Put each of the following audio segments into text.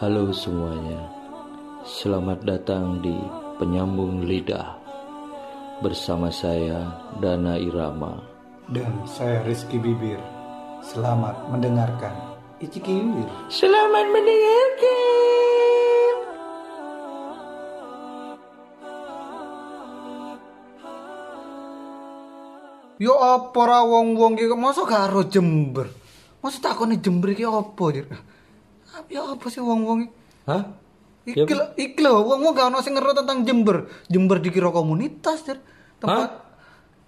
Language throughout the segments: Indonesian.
Halo semuanya, selamat datang di Penyambung Lidah bersama saya Dana Irama. Dan saya Rizky Bibir. Selamat mendengarkan. Iciki Bibir. Selamat mendengarkan. Yo apa ra wong-wong iki kok masa gak ro Jember? Masa takone Jember iki apa, Dir? Ya apa sih wong-wong iki? Hah? Iki lho, iki lho, wong-wong gak ono sing ngerti tentang Jember. Jember dikira komunitas, Dir. Tempat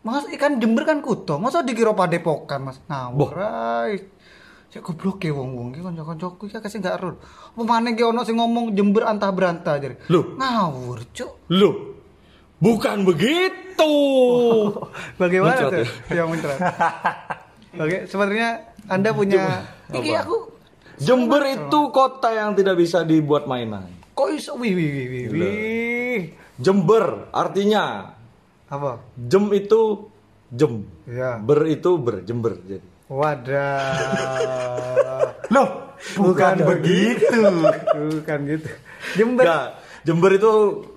Mas ikan Jember kan kuto, masa dikira padepokan, Mas? Ngawur ae. Ya goblok ya wong-wong iki kanca-kancaku iki kasih gak ero. Apa maneh ki ono sing ngomong Jember antah berantah, Dir. Loh? Ngawur, Cuk. Loh, bukan begitu. Bagaimana Muncrat tuh? Ya muncrat. Oke, sebenarnya Anda punya iki Apa? aku Jember itu kota yang tidak bisa dibuat mainan. kok iso wih wih wih wih. wih. Jember artinya Apa? jem itu jem. Ya. Ber itu ber, Jember jadi. Wadah. Loh, Bukan begitu. Bukan gitu. Jember. Nggak, Jember itu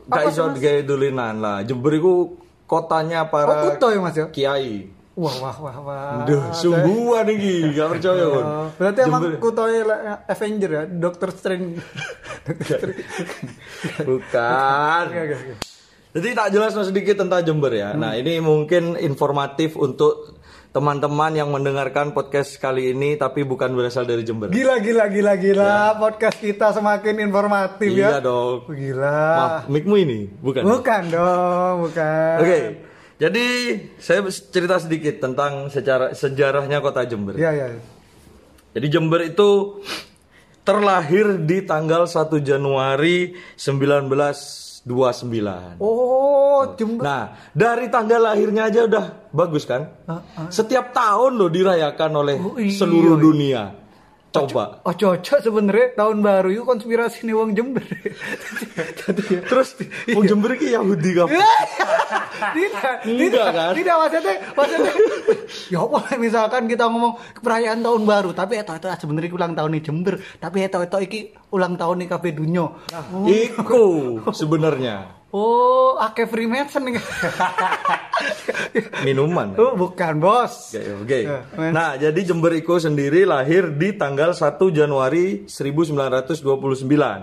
gak iso digawe dulinan lah. Jember itu kotanya Oh, para kuto ya, Mas ya? kiai. Wah, wah, wah, wah. Duh, sungguhan iki, gak percaya kon. Oh, berarti emang lah, Avenger ya, Doctor Strange. Bukan. Jadi tak jelas sedikit tentang Jember ya. Hmm. Nah, ini mungkin informatif untuk teman-teman yang mendengarkan podcast kali ini tapi bukan berasal dari Jember. Gila, gila, gila, gila. Podcast kita semakin informatif Iya ya. dong. Gila. Maaf, mikmu ini bukan. Bukan dong, bukan. Oke. Jadi saya cerita sedikit tentang secara sejarahnya kota Jember. Iya, iya. Jadi Jember itu terlahir di tanggal 1 Januari 1929. Oh, Jember. Nah, dari tanggal lahirnya aja udah bagus kan? Setiap tahun loh dirayakan oleh Oh, iya, seluruh iya. dunia. Coba. Oh cocok sebenarnya tahun baru itu konspirasi nih wong Jember. Terus wong Jember iki Yahudi kapan? tidak, tidak, kan? tidak maksudnya, maksudnya. ya apa misalkan kita ngomong perayaan tahun baru, tapi itu itu sebenarnya ulang tahun nih Jember, tapi itu itu iki ulang tahun nih kafe Dunyo. Iku sebenarnya oh ake Freemason nih. minuman. oh bukan bos. Oke, oke. Ya, men. Nah, jadi Jember Iko sendiri lahir di tanggal 1 Januari 1929.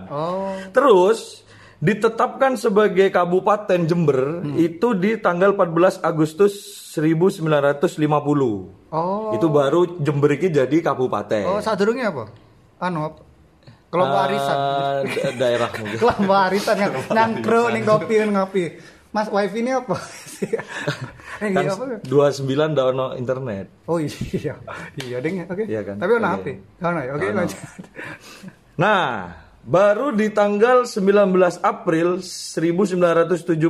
Oh, Terus ditetapkan sebagai Kabupaten Jember Hmm. itu di tanggal 14 Agustus 1950. oh, Itu baru Jember iki jadi kabupaten. oh sadurungnya apa? Anu apa? Kelompok arisan. Ah, da- daerah mungkin. Kelompok arisan yang nangkro nih kopi ngopi. Mas wifi ini apa? eh, Kan iya? 29 ndak ono internet. Oh iya, iya ding, oke. Iya kan? Tapi ono. HP, ono ya, oke lanjut. Nah, baru di tanggal 19 April 1976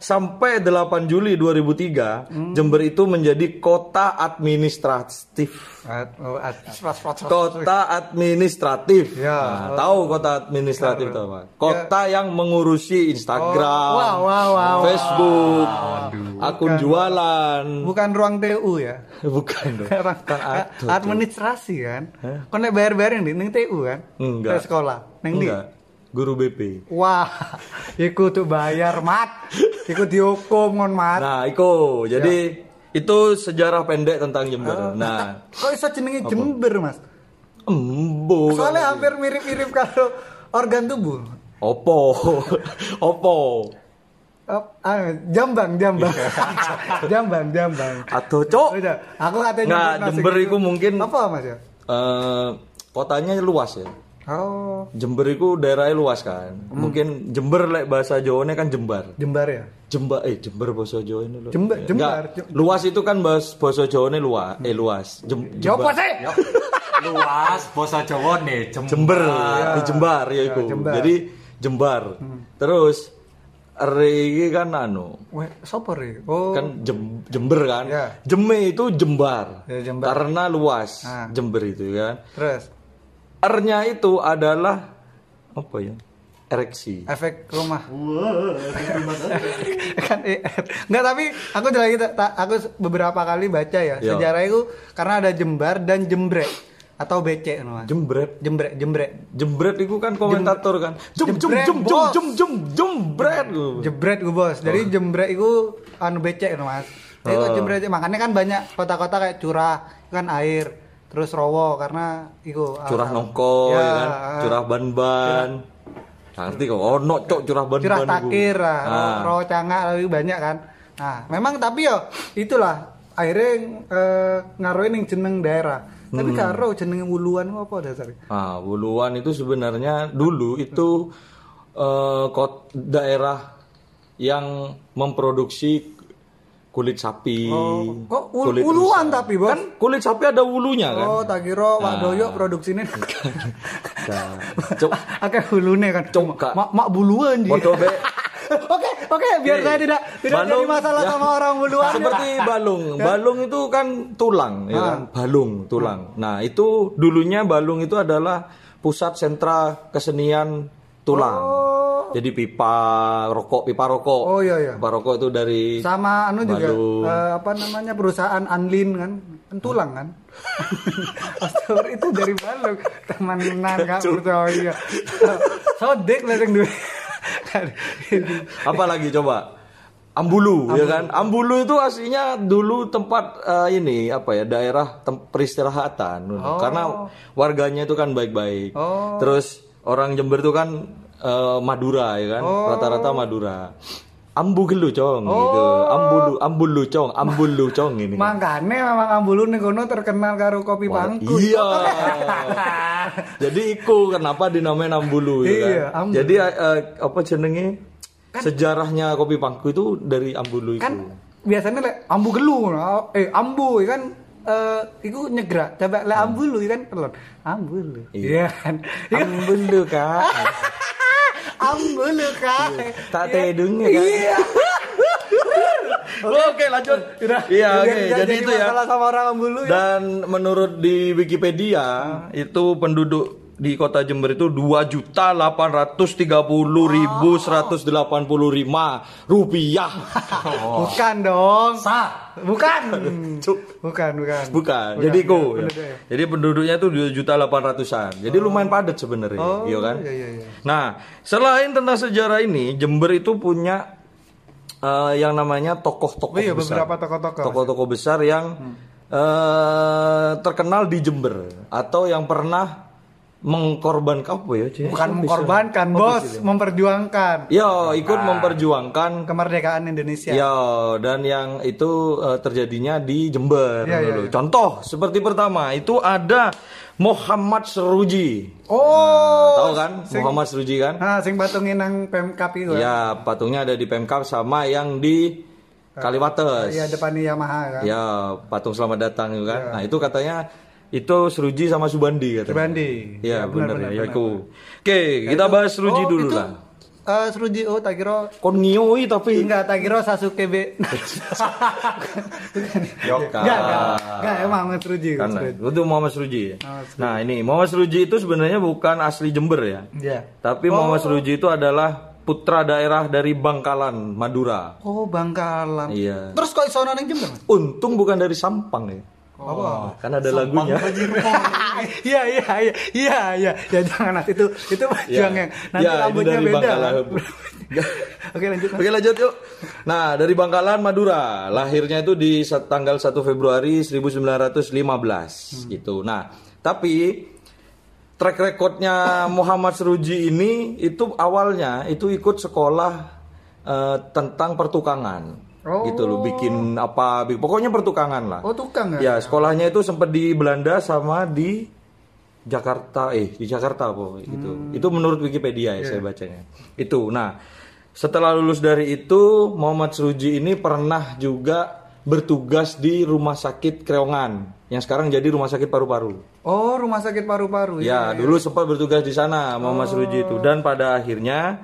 sampai 8 Juli 2003, Hmm. Jember itu menjadi kota administratif. Oh. Kota administratif. Ya. Nah, tahu kota administratif itu apa? Kota yang mengurusi Instagram, Oh, wow, wow, wow, Facebook, akun jualan. Bukan ruang TU ya. Bukan dong. Kan administrasi kan. Kau nek bayar-bayar ning ning TU kan? Enggak. Ke sekolah. Ndi? Enggak. Guru BP. Wah, iku tuh bayar mat. Iku dihukum ngon mat. Nah, Iko. Jadi itu sejarah pendek tentang Jember. Oh, Nah, Kok iso jenenge Jember, Mas? embo. Soalnya hampir mirip-mirip karo organ tubuh. Opo. Opo. Oh, ah, jambang, jambang. jambang, jambang. Atau cok. Udah, aku katanya Nggak, Jember gitu. itu mungkin apa Mas ya? eh, kotanya luas ya. Oh, Jember itu daerahnya luas kan. Hmm. Mungkin Jember lek bahasa Jawanya kan Jembar. Jembar ya? Jembar eh Jember bahasa Jawa ini loh. Jember- Enggak, Jembar. Jem- luas itu kan bahasa bahasa Jawa luas, eh luas. Jem, Ya Jembar. sih? luas bahasa Jawa nih Jember, Jember, di Jembar ya iku. Jembar. Jadi Jembar. Terus Re iki kan anu, Weh, sopo re? Oh, kan Jem- Jember kan. Ya. Jeme itu Jembar. Ya, Jembar. Karena luas Ah. Jember itu kan. terus R-nya itu adalah apa ya? Ereksi. efek rumah. kan eh, enggak tapi aku lagi aku beberapa kali baca ya Yo. sejarah itu karena ada jembar dan jembrek. atau becek no. Jembret. Jembrek, jembrek. Jembret itu kan komentator kan. Jem jem Jembret, jem jem bos. jem jem jembret. Jebret gue bos. Jadi jembrek itu anu becek no, Mas. Jadi kok Oh. jembrek makanya kan banyak kota-kota kayak curah kan air terus rowo karena itu Curah nongko ya, kan. ah. Curah ban-ban. Ngerti kok. Oh, no cok curah ban-ban. curah takir lah, Ah. rowo cangak lebih banyak kan. Nah, memang tapi yo itulah akhirnya eh, ngaruhin yang jeneng daerah. Tapi Hmm. karo jeneng wuluan apa dasarnya? Ah, Wuluan itu sebenarnya dulu itu eh, kot daerah yang memproduksi kulit sapi. Oh, kok wul- kulit wuluan rusa. tapi, Bos? Kan kulit sapi ada wulunya kan. Oh, tak kira Wak Ah. Doyo produksinya Nah, cok akeh hulune kan. Kak. mak mak buluan be. Oke, oke, biar saya tidak tidak jadi Balung, masalah ya. sama orang buluan. Seperti balung. Balung itu kan tulang, ya Ah. kan? Balung, tulang. Nah, itu dulunya balung itu adalah pusat sentra kesenian tulang. Oh. Jadi pipa rokok, pipa rokok. Oh, iya, iya. Pipa rokok itu dari sama anu juga eh, apa namanya perusahaan Anlin kan Kan tulang kan Astagfirullah itu dari balung temenan gak percaya sodek lah yang duit apa lagi coba? Ambulu, ya kan? Ambulu itu aslinya dulu tempat eh, ini apa ya daerah peristirahatan karena warganya itu kan baik-baik. Oh. Terus orang Jember itu kan eh, Madura ya kan, Oh. rata-rata Madura. Ambu gelu cong gitu, ambulu ambulu cong, ambulu cong ini. makanya memang ambulu nih kono terkenal karo kopi pangku Iya. Jadi iku kenapa dinamain Ambulu ya kan? Iya, Ambulu. Jadi eh, apa jenenge? Sejarahnya kopi pangku itu dari Ambulu itu. kan biasanya lek ambu gelu eh ambu ya kan eh iku nyegrak. Coba lek ambu lu ya kan? Telon ambu lu iya. Kan? Ambulu kak. ambu lu kak. Tak tedungnya kan. iya. Oke lanjut. Udah, Iya oke. nggak Jadi itu ya. sama orang ambu lu ya. Dan menurut di Wikipedia itu penduduk di kota Jember itu dua juta delapan ratus tiga puluh ribu seratus delapan puluh lima rupiah. bukan dong Sa. bukan bukan bukan Bukan, jadi ku. ya. penduduknya. Jadi penduduknya itu dua juta delapan ratusan. Jadi lumayan padat sebenarnya, Oh, iya kan? iya, iya, iya. Nah, selain tentang sejarah ini, Jember itu punya eh, yang namanya tokoh-tokoh Oh iya, besar. beberapa tokoh-tokoh. Hmm. Tokoh-tokoh besar yang eh, terkenal di Jember atau yang pernah mengkorbankan apa ya? Cie? bukan Siapa mengorbankan bisa? bos memperjuangkan Ya, ikut memperjuangkan kemerdekaan Indonesia Ya, dan yang itu eh, terjadinya di Jember Ya, ya, dulu. ya. Contoh seperti pertama itu ada Muhammad Seruji. oh Tahu kan Muhammad Seruji kan? nah sing batungin nang pemkap itu kan? Ya, patungnya ada di Pemkap sama yang di Kaliwates. iya depannya Yamaha kan Ya, patung selamat datang itu kan. Nah, itu katanya itu Seruji sama Subandi katanya. Subandi. Iya, Ya, benar benar, ya. benar. Oke, kita bahas Seruji Oh, dulu itu, lah. eh, Seruji oh tak kira Kon ngioi tapi enggak tak kira Sasuke B Yoka. enggak enggak enggak emang Seruji Kan, itu Muhammad Seruji. ya? Oh. Nah ini Muhammad Seruji itu sebenarnya bukan asli Jember ya, Iya. tapi Muhammad Seruji itu adalah putra daerah dari Bangkalan, Madura. Oh Bangkalan. Iya. Terus kok iso nang Jember? Mas? Untung bukan dari Sampang ya. Apa? Kan ada lagunya. Iya iya iya iya iya ya jangan nanti itu itu Iya. yang nanti Ya, rambutnya beda. Oke lanjut. Mas. Oke lanjut yuk. Nah dari Bangkalan, Madura. Lahirnya itu di tanggal 1 Februari 1915 gitu. Nah tapi track recordnya Muhammad Seruji ini itu awalnya itu ikut sekolah eh, tentang pertukangan. Oh. Gitu loh, bikin apa, pokoknya pertukangan lah. Oh tukang ya? Ya, sekolahnya itu sempat di Belanda sama di Jakarta, eh di Jakarta apa gitu. Hmm. Itu menurut Wikipedia ya Iya. saya bacanya. Itu. Nah, setelah lulus dari itu Muhammad Seruji ini pernah juga bertugas di Rumah Sakit Kreongan yang sekarang jadi Rumah Sakit Paru-Paru. Oh rumah sakit paru-paru Ya, dulu sempat bertugas di sana Muhammad Seruji itu dan pada akhirnya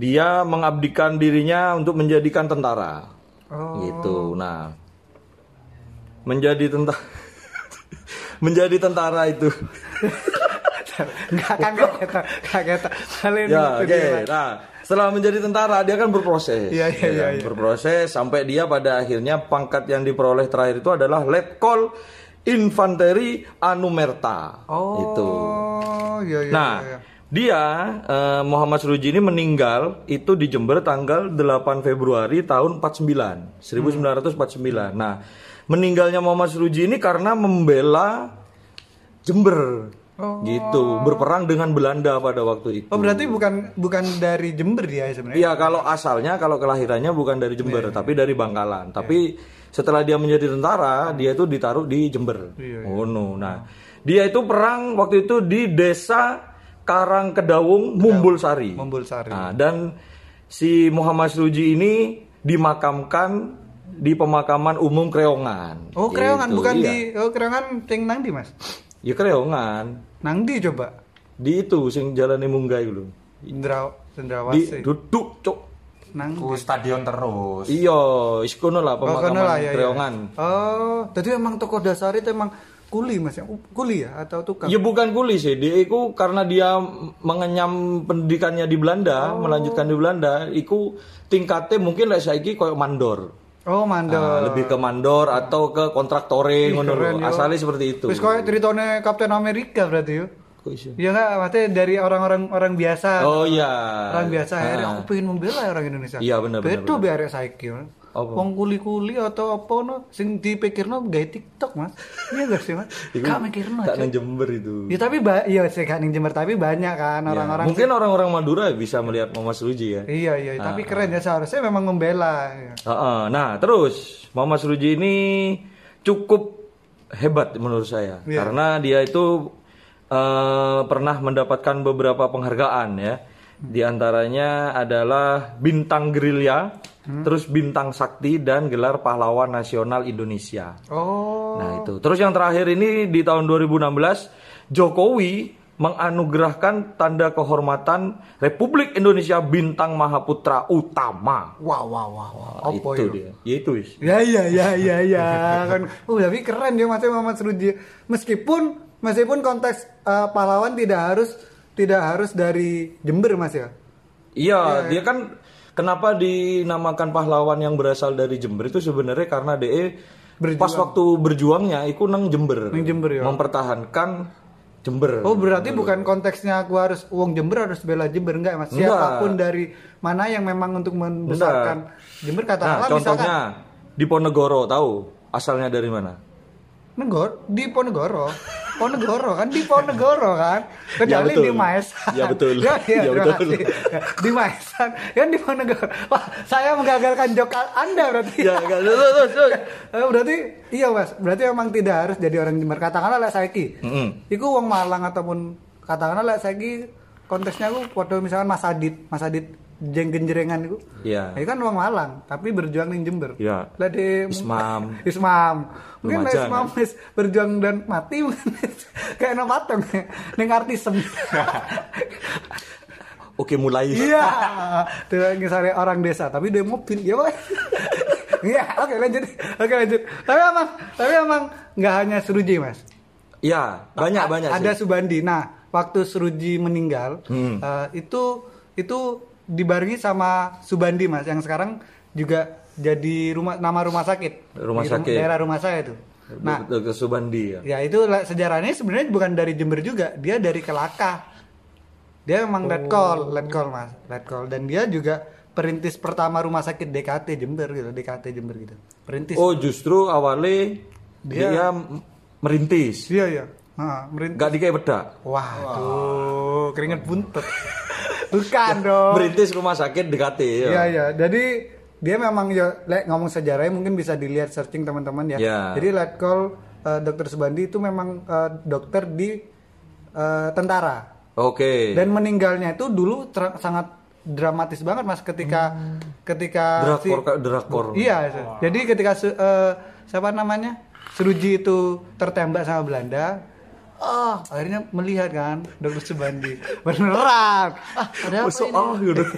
dia mengabdikan dirinya untuk menjadikan tentara. Oh. Gitu. Nah, menjadi tentara menjadi tentara itu. Enggak kan kita. Kalian ya, itu dia. Nah, setelah menjadi tentara dia kan berproses. Iya, iya, Ya iya, kan? iya. Berproses sampai dia pada akhirnya pangkat yang diperoleh terakhir itu adalah Letkol Infanteri Anumerta. Oh, Itu. iya iya. Nah, iya, iya. Dia eh, Muhammad Suruji ini meninggal itu di Jember tanggal 8 Februari tahun 49, 1949. Nah, meninggalnya Muhammad Suruji ini karena membela Jember. Gitu, berperang dengan Belanda pada waktu itu. Oh, berarti bukan bukan dari Jember dia sebenarnya. Iya, kalau asalnya kalau kelahirannya bukan dari Jember, tapi dari Bangkalan. Tapi setelah dia menjadi tentara, dia itu ditaruh di Jember. Oh no. Nah, dia itu perang waktu itu di desa Karangkedawung, Mumbulsari. Mumbulsari. Nah, dan si Muhammad Suruji ini dimakamkan di pemakaman umum Kreongan. Oh, Kreongan Gitu, bukan iya. di Oh, Kreongan ting nang di, Mas? Ya Kreongan. Nang di coba. Di itu sing jalan Munggah itu. lho. Indra Di Cendrawasih. duduk, cok. Nang Ku stadion terus. Iya, iskono lah Oh, kono pemakaman lah, ya, ya. Kreongan. Oh, jadi emang tokoh dasar itu emang kuli Mas ya? Kuli ya atau tukang? Ya bukan kuli sih, dia itu karena dia mengenyam pendidikannya di Belanda, Oh. melanjutkan di Belanda, itu tingkatnya mungkin lah saiki koyo mandor. Oh, mandor. Nah, lebih ke mandor atau ke kontraktore ngono. Asalnya seperti itu. Terus kayak ceritanya Kapten Amerika berarti yuk. Iya enggak, maksudnya dari orang-orang orang biasa. Oh iya. Orang biasa akhirnya Ah. aku pengen membela orang Indonesia. Iya, bener, bener, Betul biar saiki. Apa? Wong kuli-kuli atau apa no sing dipikirno gawe TikTok, Mas. Iya gak sih, Mas? Gak mikirno. Gak Cok. nang Jember itu. Ya tapi ba- iya sih gak ning Jember tapi banyak kan Ya, orang-orang Mungkin orang-orang Madura bisa melihat Muhammad Suruji ya. Iya iya, Ah, tapi keren ya seharusnya memang membela. ya. Heeh. Nah, terus Muhammad Suruji ini cukup hebat menurut saya Iya. karena dia itu eh, pernah mendapatkan beberapa penghargaan ya. Di antaranya adalah bintang gerilya, Hmm. terus bintang sakti dan gelar pahlawan nasional Indonesia. Oh. Nah, itu. Terus yang terakhir ini di tahun 2016 Jokowi menganugerahkan tanda kehormatan Republik Indonesia Bintang Mahaputra Utama. Wah wah wah wah. Apa itu itu? dia. Ya itu wis. Ya iya ya ya ya kan. Oh tapi keren dia Mas Muhammad Suruji. Meskipun meskipun konteks eh, pahlawan tidak harus tidak harus dari Jember Mas ya. Iya, dia kan kenapa dinamakan pahlawan yang berasal dari Jember itu sebenarnya karena DE pas waktu berjuangnya itu nang Jember. Nang Jember, ya. Mempertahankan Jember. Oh berarti bukan konteksnya aku harus uang Jember harus bela Jember enggak Mas? Enggak. Siapa pun dari mana yang memang untuk membesarkan Jember Nah, katakanlah contohnya misalkan di Ponegoro tahu asalnya dari mana? Negor di Ponegoro. Ponegoro kan di Ponegoro kan. Kecuali Ya, di Maesan. Ya, betul. ya, ya, Ya, terima betul. Di Maesan kan di Ponegoro. Wah, saya menggagalkan jok Anda berarti. Ya, terus, terus. Eh, berarti iya Mas, berarti memang tidak harus jadi orang Jember. Katakanlah lek saiki. Mm-mm. Iku wong Malang ataupun katakanlah lek saiki konteksnya aku foto misalkan Mas Adit, Mas Adit jeng genjrengan itu. Iya. Itu kan wong Malang, tapi berjuang ning Jember. Iya. Lah di Ismam. Ismam. Mungkin lah Lumajang, Ismam wis berjuang dan mati mungkin kayak no patung ning artisem. Oke, mulai. Iya. Tuh misalnya orang desa tapi dia mobil ya Pak. Iya, oke lanjut. Oke lanjut. Tapi emang tapi emang nggak hanya Suruji, Mas. Iya, banyak banyak Ada sih. Subandi. Nah, waktu Suruji meninggal, Hmm. eh, itu itu dibarengi sama Subandi, Mas, yang sekarang juga jadi rumah nama rumah sakit. Rumah Di sakit. daerah rumah saya itu. Nah, Dr. Subandi ya. ya itu sejarahnya sebenarnya bukan dari Jember juga, dia dari Kelaka. Dia memang Oh. letkol, letkol Mas, letkol dan dia juga perintis pertama rumah sakit DKT Jember gitu, DKT Jember gitu. Perintis. Oh, justru awalnya dia, Dia- merintis. Iya, iya. Heeh, merintis. Gak dikei bedak. Waduh, keringet buntut. Bukan dong. Merintis rumah sakit DKT ya. Iya iya. Jadi dia memang ya lek ngomong sejarahnya mungkin bisa dilihat searching teman-teman ya. Ya. Jadi Letkol eh, Dokter Subandi itu memang eh, dokter di eh, tentara Oke. dan meninggalnya itu dulu sangat dramatis banget mas ketika ketika drakor kayak drakor. Iya. Jadi ketika eh, siapa namanya Suruji itu tertembak sama Belanda. Ah, akhirnya melihat kan Dokter Subandi beneran. Ah, ada apa Masuk ini? ah gitu.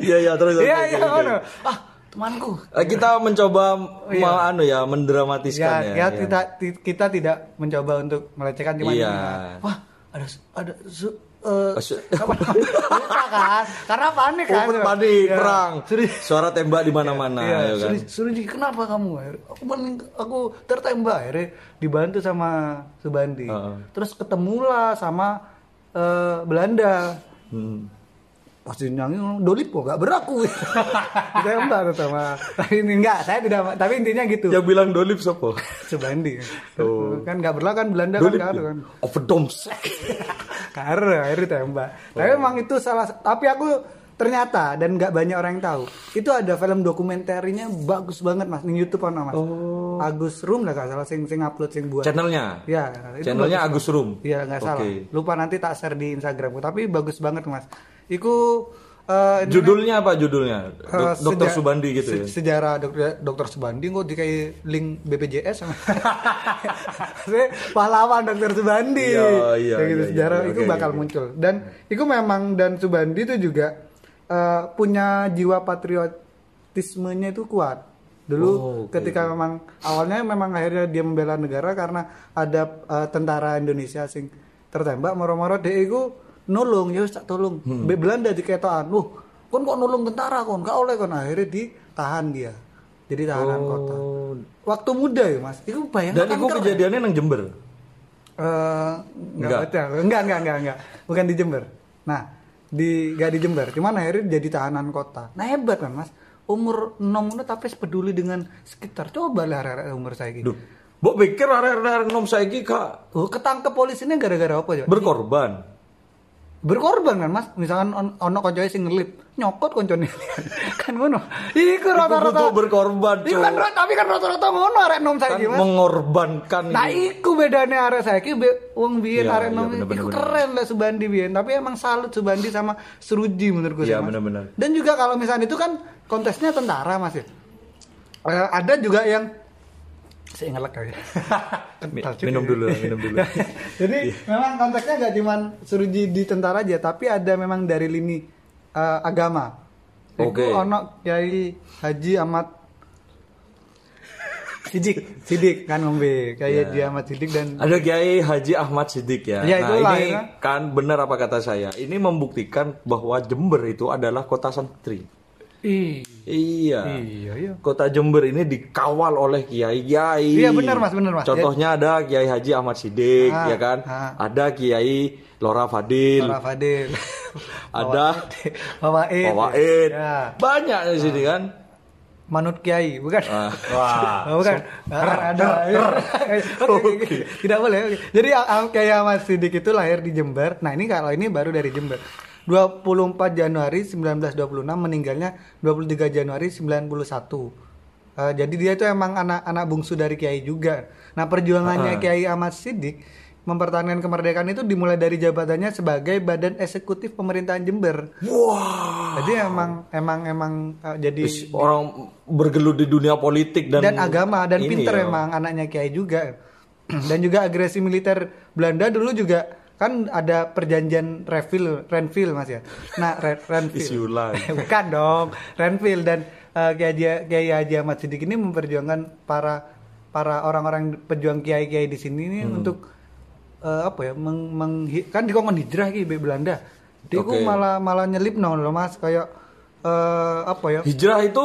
Iya iya terus. terus, Iya iya. Ah, temanku. Eh, Kita mencoba iya. ma- anu ya mendramatiskan Ya, ya. ya, ya. kita kita tidak mencoba untuk melecehkan cuma Iya. ini, Wah, ada ada su- eh, Asy- lupa kan karena panik kan Oh, panik, Ya. perang. Suara tembak di mana-mana, Iya, ya kan. suruh, suruh Ji, kenapa kamu? Aku paling- aku tertembak akhirnya dibantu sama Subandi. Heeh. Terus ketemulah sama eh, Belanda. Hmm. Pas dinyanyi Dolipo gak beraku. Ditembak sama. Tapi ini enggak, saya tidak tapi intinya gitu. Yang bilang dolip siapa? Subandi. Oh. Kan gak berlaku kan Belanda Dolip. kan gak ada kan. Overdoms. Karena akhirnya tembak. Tapi emang itu salah tapi aku ternyata dan nggak banyak orang yang tahu itu ada film dokumenterinya bagus banget mas di YouTube ono mas Agus Rum lah salah sing sing upload sing buat Channelnya. ya Channelnya Agus Rum. Iya nggak salah. Oke. Lupa nanti tak share di Instagramku. Tapi bagus banget mas. Iku ini Judulnya apa judulnya? eh, Dokter Subandi gitu se- ya. Sejarah dokter dokter Subandi kok dikai link BPJS sama. Pahlawan dokter Subandi. Iya, iya, Kayak gitu iya, sejarah iya, itu oke, bakal oke. muncul. Dan itu memang dan Subandi itu juga eh, punya jiwa patriotismenya itu kuat. Dulu Oh, oke, ketika memang awalnya memang akhirnya dia membela negara karena ada eh, tentara Indonesia sing tertembak moro-moro dia itu nulung ya tak tolong. Hmm. Be Belanda diketokan, "Loh, kon kok nulung tentara kon? Gak oleh kon." Akhirnya ditahan dia. Jadi tahanan kota. Oh. Waktu muda ya, Mas. Itu bayangkan Dan itu keren. kejadiannya nang Jember. Eh, Enggak. enggak, enggak, enggak, enggak, enggak. Bukan di Jember. Nah, di enggak di Jember, cuman akhirnya jadi tahanan kota. Nah, hebat kan, Mas. Umur 6 udah tapi peduli dengan sekitar. Coba lah umur saya gitu. Duh. Mbok pikir arek-arek nom saiki kak Oh, ketangkep polisinya gara-gara apa ya? berkorban. Berkorban kan mas misalkan on, ono koncoe sing ngelip nyokot koncone kan ngono iku rata-rata berkorban, Iku kan tapi kan rata-rata ngono arek nom Kan saiki mas mengorbankan Nah itu. iku bedanya arek saiki be wong biyen Iya, arek iya, nom bener, bener, iku bener. keren lah Subandi biyen tapi emang salut Subandi sama Seruji menurutku sih, Iya, Mas. bener-bener. Dan juga kalau misalnya itu kan kontesnya tentara Mas ya. Eh, ada juga yang saya ngelek kali. Minum ya. dulu, minum dulu. Jadi memang konteksnya nggak cuma Seruji di tentara aja, tapi ada memang dari lini eh, agama. Oke. Iku ono Kiai Haji Ahmad Sidik, Sidik kan ngombe, Kiai Ya. Haji Ahmad Sidik dan Ada Kiai Haji Ahmad Siddiq ya. Iya, nah itulah, ini ya. kan benar apa kata saya. Ini membuktikan bahwa Jember itu adalah kota santri. Ih, Iya. iya iya. Kota Jember ini dikawal oleh kiai-kiai. Iya, benar, Mas, benar, Mas. Contohnya ada Kiai Haji Ahmad Siddiq, Ah, ya kan? ah. Ada Kiai Lora Fadil, Para Fadil. ada Fawaid. Fawaid. Ya. Banyak di sini kan. Manut Kiai, bukan? Ah. Wah. Bukan. Ah, ada. Oke, oke. Tidak boleh. Jadi ah, ah, kayak Mas Sidik itu lahir di Jember. Nah, ini kalau ini baru dari Jember. 24 Januari 1926 meninggalnya 23 Januari 91. Eh, jadi dia itu emang anak-anak bungsu dari Kiai juga. Nah, perjuangannya Ah. Kiai Ahmad Sidik mempertahankan kemerdekaan itu dimulai dari jabatannya sebagai badan eksekutif pemerintahan Jember. Wah. Jadi emang emang emang eh, jadi Wis, Orang bergelut di dunia politik dan dan, agama dan pinter ya. emang anaknya Kiai juga dan juga agresi militer Belanda dulu juga kan ada perjanjian Renville Renville mas ya? Nah Re- Renville. Bukan dong Renville. Dan eh, Kiai Kiai Haji Ahmad Siddiq ini memperjuangkan para para orang-orang pejuang Kiai Kiai di sini ini Hmm. untuk eh, apa ya meng, meng- kan dikongkon hijrah ki be Belanda. Dia Oke. malah malah nyelip no loh mas. Kayak eh, apa ya? Hijrah itu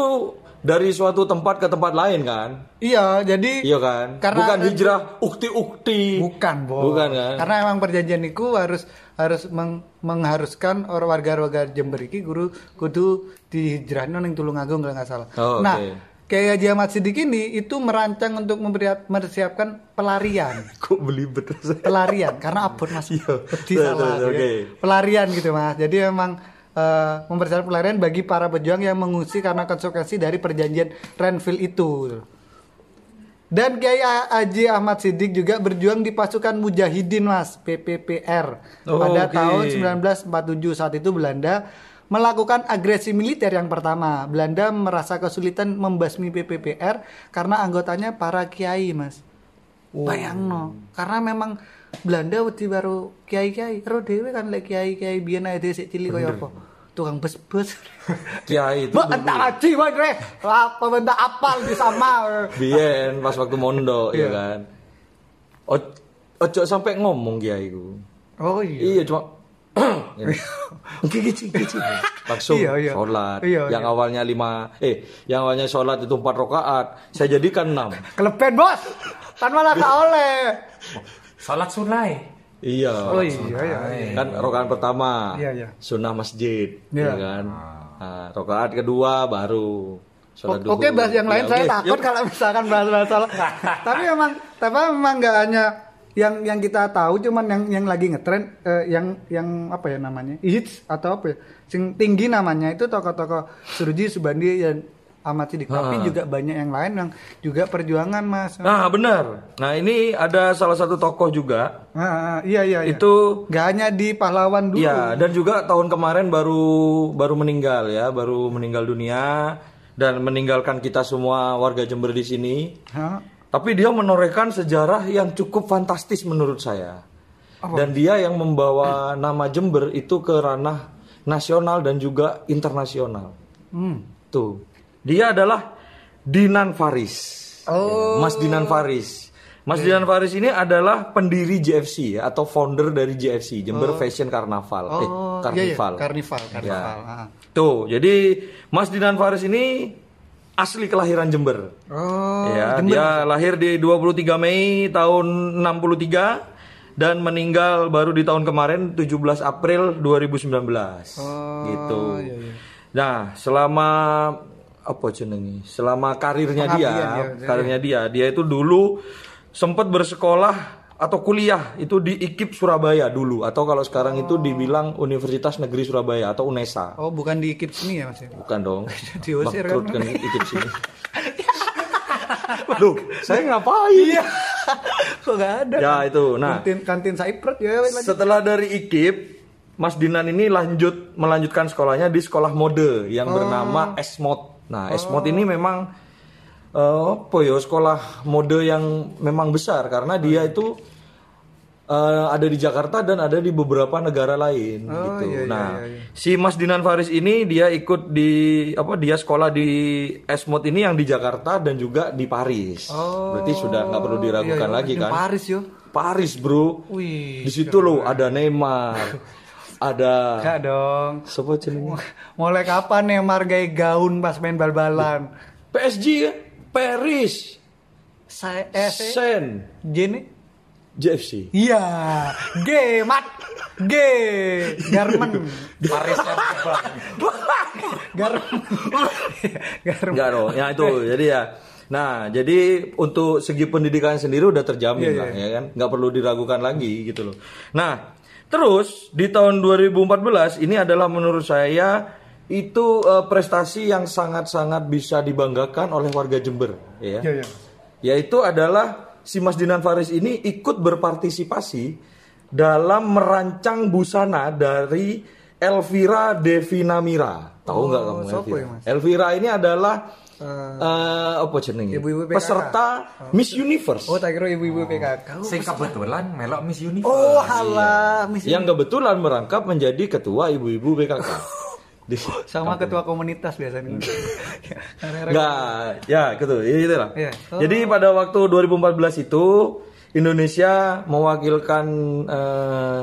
dari suatu tempat ke tempat lain kan? iya jadi Iya kan? Karena- Bukan hijrah ukti-ukti. Bukan, Bo. Bukan kan? Karena emang perjanjian itu harus harus meng- mengharuskan orang warga-warga Jember iki guru kudu dihijrahno ning Tulungagung kalau nggak salah. Oh, nah, oke. kayak Haji Ahmad Siddiq ini itu merancang untuk memberi- mempersiapkan pelarian. Kok belibet rasanya? pelarian karena abot Mas. Iya. Salah, ya. oke. Pelarian gitu Mas. Jadi memang mempersiapkan pelarian bagi para pejuang yang mengungsi karena konsekuensi dari perjanjian Renville itu. Dan Kiai Haji Ahmad Siddiq juga berjuang di pasukan Mujahidin Mas, PPPR. Oh, pada oke. tahun 1947 saat itu Belanda melakukan agresi militer yang pertama. Belanda merasa kesulitan membasmi PPPR karena anggotanya para kiai, Mas. Bayangno, karena memang Belanda wedi baru kiai-kiai, ro dhewe kan lek kiai-kiai biyen ae dhewe sik cilik kaya apa. Tukang bes-bes. Kiai itu Mbak entak ngaji wae re. Apa bentak apal di sama. Biyen pas waktu mondok ya kan. Ojo sampai ngomong kiai ku. Oh iya. Iya cuma Gini. Gigi, gigi. langsung Iya, iya. sholat Iya, yang iya. awalnya lima eh yang awalnya sholat itu empat rakaat saya jadikan enam Kelepen bos. Kan malah tak oleh. Salat sunai. iya Oh iya iya. iya. kan rokaat pertama Iya, iya. sunnah masjid Iya. ya kan nah, rokaat kedua baru sholat Oke duhur. bahas yang lain Ya, saya oke. takut Yuk. kalau misalkan bahas-bahas soal. tapi memang tapi memang nggak hanya yang yang kita tahu cuman yang yang lagi ngetren eh, yang yang apa ya namanya hits atau apa ya sing tinggi namanya itu tokoh-tokoh Surji Subandi dan Ahmad Siddiq tapi juga banyak yang lain yang juga perjuangan mas nah benar nah ini ada salah satu tokoh juga Ah, iya iya, iya. itu nggak hanya di pahlawan dulu Iya, dan juga tahun kemarin baru baru meninggal ya, baru meninggal dunia dan meninggalkan kita semua warga Jember di sini. Hah? Tapi dia menorehkan sejarah yang cukup fantastis menurut saya. Dan dia yang membawa nama Jember itu ke ranah nasional dan juga internasional. Hmm. Tuh. Dia adalah Dinan Faris. Oh. Mas Dinan Faris. Mas Dinan Faris ini adalah pendiri JFC ya, atau founder dari JFC, Jember Fashion Carnaval. eh, Oh, iya, iya. Carnival. Karnival. Ya. Ah. Tuh, jadi Mas Dinan Faris ini asli kelahiran Jember. Oh, ya, Jember. dia lahir di 23 Mei tahun 63 dan meninggal baru di tahun kemarin 17 April 2019. Oh, gitu. iya, iya. Nah, selama apa jenengi? Selama karirnya dia, dia, iya. karirnya dia, dia itu dulu sempat bersekolah atau kuliah itu di IKIP Surabaya dulu atau kalau sekarang itu dibilang Universitas Negeri Surabaya atau UNESA. Oh, bukan di Kip sini ya Mas ya? Bukan dong. Diusir kan? kan IKIP sini. Loh, saya ngapain? Iya. Kok nggak ada? Ya itu. Nah, kantin kantin Cyprus ya lanjut. setelah dari IKIP, Mas Dinan ini lanjut melanjutkan sekolahnya di sekolah mode yang Oh. bernama Esmod. Nah, Esmod ini memang eh, apa ya sekolah mode yang memang besar karena dia itu eh, ada di Jakarta dan ada di beberapa negara lain Oh, gitu. iya, iya, nah, iya, iya. si Mas Dinan Faris ini dia ikut di apa dia sekolah di Esmod ini yang di Jakarta dan juga di Paris. Berarti sudah nggak perlu diragukan Iya, iya. lagi Di kan? Paris yo. Paris, Bro. Wih. Di situ loh ada Neymar, ada Enggak dong. siapa? Mulai kapan Neymar gaya gaun pas main bal-balan? PSG ya? Paris, Saya Sen, Gini? JFC. Iya, G mat. G. Garmen. Paris. Garmen. Garmen. Dong, ya itu. Jadi ya. Nah, jadi untuk segi pendidikan sendiri udah terjamin Iya, lah ya kan, nggak perlu diragukan lagi gitu loh. Nah, terus di tahun 2014 ini adalah menurut saya itu eh, prestasi yang sangat-sangat bisa dibanggakan oleh warga Jember, ya. Iya, iya. yaitu adalah si Mas Dinan Faris ini ikut berpartisipasi dalam merancang busana dari Elvira Devinamira. Tahu nggak kamu Oh, siapa Elvira? ya, Mas? Elvira ini adalah Eh, eh, apa jenenge? Ibu-ibu PKK. Peserta Miss Universe. Oh, tak kira ibu-ibu PKK. Sing kebetulan melok Miss Universe. Oh, halah, misi yang kebetulan merangkap menjadi ketua ibu-ibu PKK. Di- sama ketua komunitas biasanya. Karena- Enggak, ya gitu, ya gitu lah. Iya. Oh. Jadi pada waktu 2014 itu Indonesia mewakilkan eh,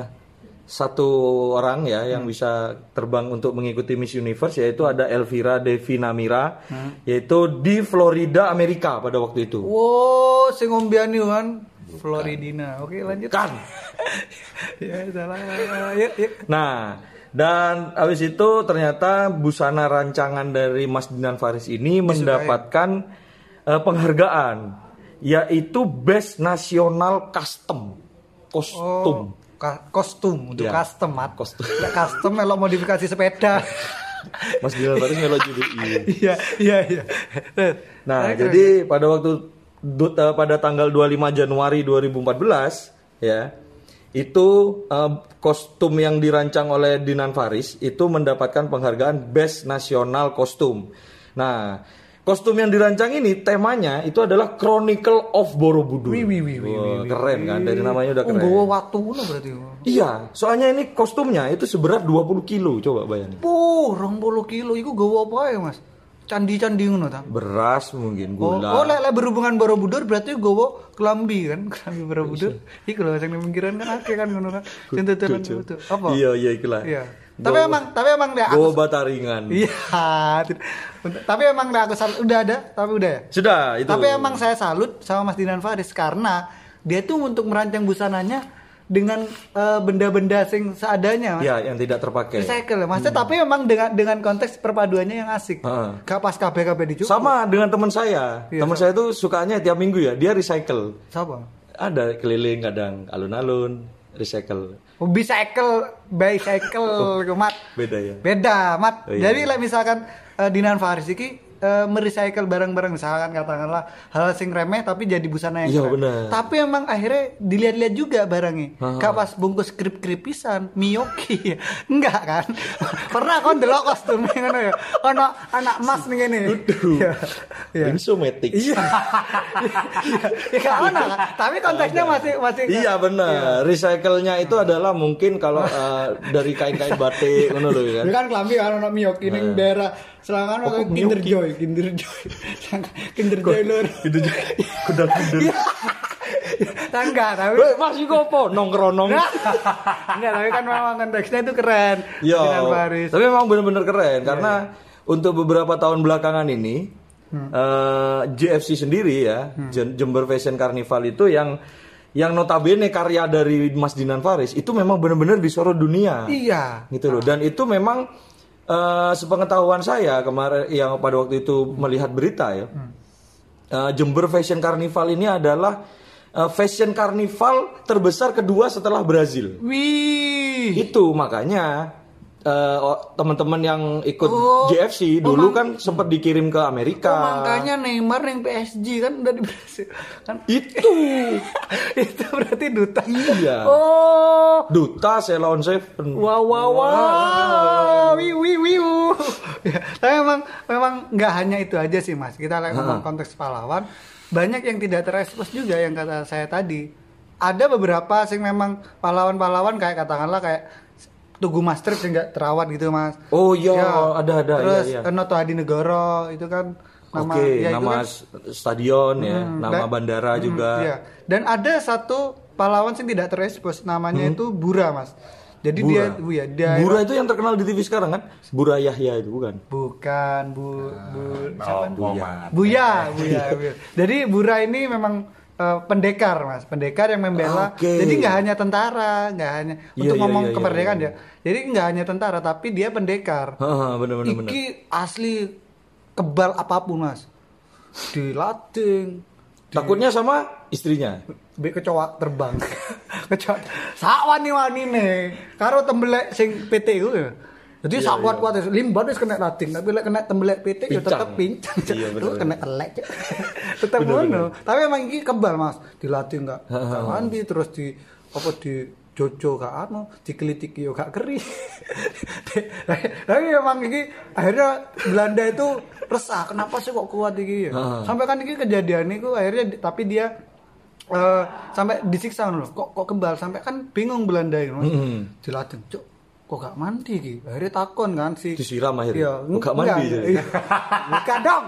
satu orang ya yang Hmm. bisa terbang untuk mengikuti Miss Universe yaitu ada Elvira Devinamira Hmm. yaitu di Florida Amerika pada waktu itu. Wow, sing ngombean yuk kan Floridina. Oke, lanjut. Kan. ya, salah. Yuk, yuk. Nah, dan habis itu ternyata busana rancangan dari Mas Dinan Faris ini mendapatkan eh, penghargaan yaitu Best National Custom. Kostum. Ka- kostum untuk Ya, custom mat. Kostum. Nek custom melo modifikasi sepeda. Mas Dinan Faris melo jadi iya. Iya iya Nah, jadi pada waktu eh, pada tanggal 25 Januari 2014 ya, itu eh, kostum yang dirancang oleh Dinan Faris itu mendapatkan penghargaan Best National Costume. Nah, kostum yang dirancang ini temanya itu adalah Chronicle of Borobudur. Wih, wih, wih, wih, Wah, keren kan? Dari namanya udah oh keren. gowo waktu berarti Iya, soalnya ini kostumnya itu seberat 20 kilo, coba bayangin. Puh, rong puluh kilo, iku gowo apa ya mas? Candi-candi ngono ta. Beras mungkin Oh, gula. oh lek lek berhubungan Borobudur berarti gowo kelambi kan, kelambi Borobudur. Iku lho sing ning pinggiran kan akeh kan ngono kan. Sing itu. Apa? Iya iya ikulah. Iya. Tapi emang tapi emang lek aku Bataringan. Iya. Tapi emang lek aku salut udah ada, tapi udah ya. Sudah itu. Tapi emang saya salut sama Mas Dinan Faris karena dia tuh untuk merancang busananya dengan eh, benda-benda sing seadanya. Mas. ya yang tidak terpakai. Recycle, maksudnya tapi memang dengan dengan konteks perpaduannya yang asik. Heeh. Gak pas dicukur. Sama dengan teman saya. Iya, teman saya tuh sukanya tiap minggu ya, dia recycle. Siapa? Ada keliling kadang alun-alun, recycle. Oh, bicycle, bicycle, mat. Beda ya. Beda, mat. Oh, iya, Jadi like, misalkan eh, Dinan Faris iki eh, merecycle barang-barang misalkan katakanlah hal sing remeh tapi jadi busana yang Iya, keren. benar. Tapi emang akhirnya dilihat-lihat juga barangnya. Gak pas bungkus krip-krip pisan, Miyoki. Enggak kan? Pernah kon delok kostum ngono ya. Ono anak emas nih ngene. Iya. Iya. Insomatic. Iya. Ya gak ono kan? Tapi konteksnya masih masih Iya benar. Recycle-nya itu adalah mungkin kalau eh, dari kain-kain batik ngono lho kan. Kan kelambi kan ono Miyoki ning daerah Selangan Oh, ono Kinder Joy, Kinder Joy. Kinder Joy lur. Itu juga kuda-kuda. Nah, enggak, tapi Weh, masih gopo nongkronong. enggak, tapi kan memang konteksnya itu keren. Yo. Faris. Tapi memang benar-benar keren karena untuk beberapa tahun belakangan ini eh, JFC sendiri ya, Jem- Jember Fashion Carnival itu yang yang notabene karya dari Mas Dinan Faris itu memang benar-benar disorot dunia. Iya. Gitu loh. Dan itu memang eh, sepengetahuan saya kemarin yang pada waktu itu melihat berita ya. eh, Jember Fashion Carnival ini adalah eh, fashion carnival terbesar kedua setelah Brazil. Wih. Itu makanya oh, teman-teman yang ikut Oh. JFC Oh, dulu mak- kan sempat dikirim ke Amerika. Oh, makanya Neymar yang PSG kan udah di Brasil. Kan Itu itu berarti duta. Iya. Oh. duta Ceylon Seven. Wow wow wow. Wiu wiu wiu. Ya, tapi memang memang nggak hanya itu aja sih Mas. Kita lagi ngomong konteks pahlawan, banyak yang tidak terekspos juga yang kata saya tadi. Ada beberapa sih memang pahlawan-pahlawan kayak katakanlah kayak Tugu Master yang nggak terawat gitu Mas. Oh iya, Ya. ada ada Terus iya, iya. Noto Hadi Negoro itu kan nama Oke, ya itu nama kan- stadion ya, Hmm, nama dan- bandara hmm, juga. iya. Dan ada satu pahlawan yang tidak terekspos namanya itu Bura Mas. Jadi Bura. dia bu ya dia Bura itu yang terkenal di TV sekarang kan? Bura Yahya itu bukan? bukan bu bu siapa? Oh, Muhammad. Buya, Buya, Buya. Jadi Bura ini memang eh, pendekar, Mas. Pendekar yang membela. Oke. Jadi nggak hanya tentara, nggak hanya Iya, untuk iya, ngomong iya, kemerdekaan iya, ya. Jadi nggak hanya tentara, tapi dia pendekar. Bener-bener bener. Iki asli kebal apa pun, Mas. Dilatih. Takutnya sama istrinya. Be kecoa terbang. kecoa. Sak wani-wani nih. Karo tembelek sing PT itu ya. Jadi Iya, sak kuat-kuat limbat wis kena lating, tapi lek kena tembelek PT ya tetep pincang. Iya, Terus kena elek. Cuk. tetep ngono. Tapi emang iki kebal, Mas. Dilatih enggak enggak mandi terus di apa di jojo gak anu dikelitiki yo gak keri tapi emang iki akhirnya Belanda itu resah kenapa sih kok kuat iki ya sampai kan iki kejadian itu akhirnya tapi dia eh, sampai disiksa loh kok kok kebal sampai kan bingung Belanda itu Mm-mm. dilatih cuk kok gak mandi iki akhirnya takon kan si Disiram akhirnya? iya gak mandi enggak, jadi? iya. bukan dong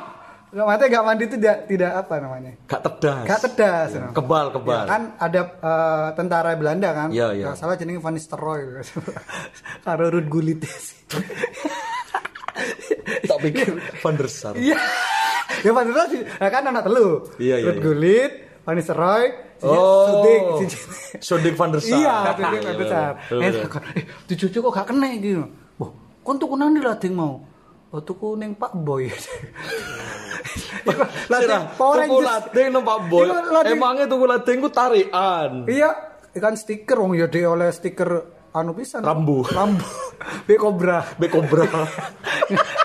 gak mandi gak mandi itu tidak tidak apa namanya Gak tedas. gak tedas Iya, no. Kebal, kebal. Ya, kan ada eh, tentara Belanda kan Iya, iya. Nggak salah jenenge Van Nistelrooy karo Ruud Gullit Tak pikir Van der Sar. Iya. ya Van der Sar sih, nah kan anak telu. Iya, iya, Ruud iya. Gullit, Van Nistelrooy, Oh. Sudik, si Sodik Van der Sar. Iya, Sudik Van der Sar. Betul, Eh, betul. takon, eh, dicucu kok gak kena iki. Wah, kon tuku nang ndi lading mau? Oh, tuku ning Pak Boy. Sirah, Power tuku Rangers. lading no Pak Boy. Emangnya tuku lading ku tarian. Iya, ikan stiker wong ya dia oleh stiker anu pisan. Rambu. Rambu. Be Cobra. Be Cobra.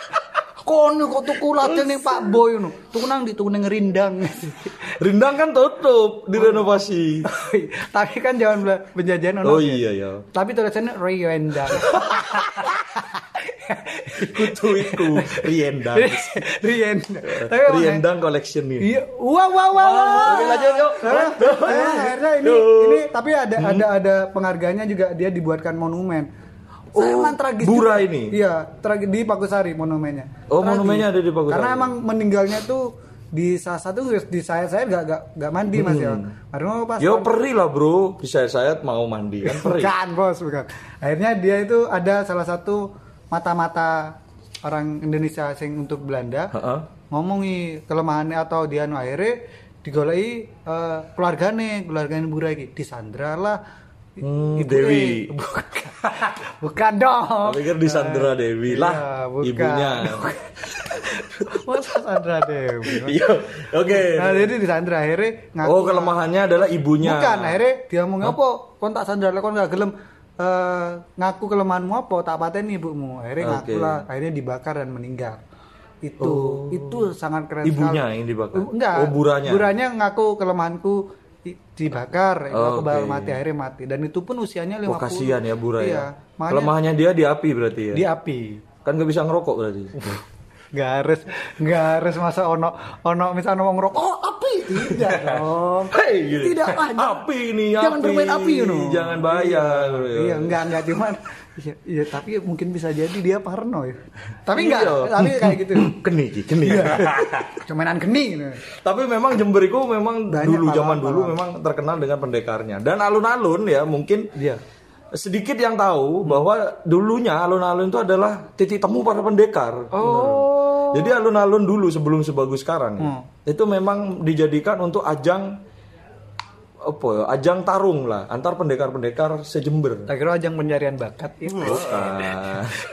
Kono kok tuku lading ning Pak Boy ngono. Tuku nang di tuku ning Rindang. Rindang kan tutup, direnovasi. Tapi kan bela- penjajahan ono. Oh ya. iya ya. Tapi tulisannya Rindang. Kutu itu Riendang. Rindang. Tapi emang- Riendang collection nih. Iya, wah wah wah. wah. Oke, lanjut, yuk. Karena- eh, akhirnya ini ini tapi ada ada ada penghargaannya juga dia dibuatkan monumen. Oh, Emang tragis. Bura juga. ini? Iya, tragis di Pakusari monumennya. Oh, monumennya ada di Pakusari. Karena emang meninggalnya tuh di salah satu di saya saya gak, gak, gak mandi mas ya. Karena pas Yo perih lah bro, bisa saya mau mandi kan perih. Bukan bos, bukan. Akhirnya dia itu ada salah satu mata-mata orang Indonesia sing untuk Belanda Heeh. ngomongi kelemahannya atau dia anu akhirnya digolei eh, keluargane keluargane Bura iki disandra lah Hmm, Ibu- Dewi. eh, bukan, bukan dong Saya pikir di Sandra Dewi Iya, lah, bukan. ibunya. masa Sandra Dewi Iya, oke. nah jadi disandra akhirnya ngaku Oh kelemahannya adalah ibunya. Bukan, akhirnya dia mau apa? Kon tak sandar kon gak gelem eh, ngaku kelemahanmu apa? Tak pateni ibumu. Akhirnya Oke. ngaku lah, akhirnya dibakar dan meninggal. Itu itu sangat keren Ibunya sekali. yang dibakar? Uh, Enggak. Oh, buranya? Buranya ngaku kelemahanku dibakar, Oh, aku bakal oke. mati akhirnya mati dan itu pun usianya 50. Oh kasihan ya Bura iya, ya. makanya Kelemahannya dia di api berarti ya. di api. Kan gak bisa ngerokok berarti. Gak harus, masa ono ono misalnya ngomong rokok, oh api, tidak dong. Hei, gitu. Tidak lah, jangan- api nih, jangan api. bermain api, you know. Jangan bayar. Iya, enggak enggak cuman iya, iya, tapi mungkin bisa jadi dia parno ya. Tapi enggak, Iya. tapi kayak gitu. Keni, keni. Cumanan geni gitu. Tapi memang Jember itu memang Banyak dulu zaman dulu memang terkenal dengan pendekarnya. Dan alun-alun ya mungkin Iya. sedikit yang tahu bahwa dulunya alun-alun itu adalah titik temu para pendekar. Oh. Jadi alun-alun dulu sebelum sebagus sekarang ya, Hmm. itu memang dijadikan untuk ajang apa ya, ajang tarung lah antar pendekar-pendekar sejember. Tak kira ajang pencarian bakat ya. Bukan.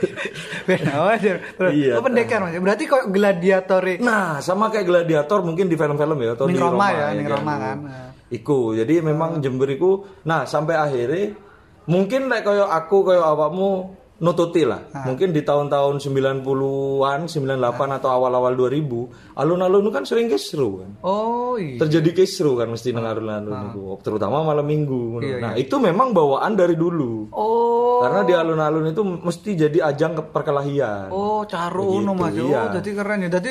Benar aja. Terus, Iya, oh, pendekar Mas. Berarti kok gladiator ya? Nah, sama kayak gladiator mungkin di film-film ya atau Ning di Roma Roma, ya, ning kan. Roma kan. Nah. Iku. Jadi memang Jember iku nah sampai akhirnya mungkin koyo aku koyo awakmu nututi lah. Ah. Mungkin di tahun-tahun 90-an, 98 atau awal-awal 2000, alun-alun itu kan sering kisru kan. Oh iya. Terjadi kisru kan mesti nang alun-alun itu, terutama malam Minggu. Iya, nah, itu memang bawaan dari dulu. Oh. Karena di alun-alun itu mesti jadi ajang ke- perkelahian. Oh, caro ngono Mas. Oh, iya. jadi keren ya. Jadi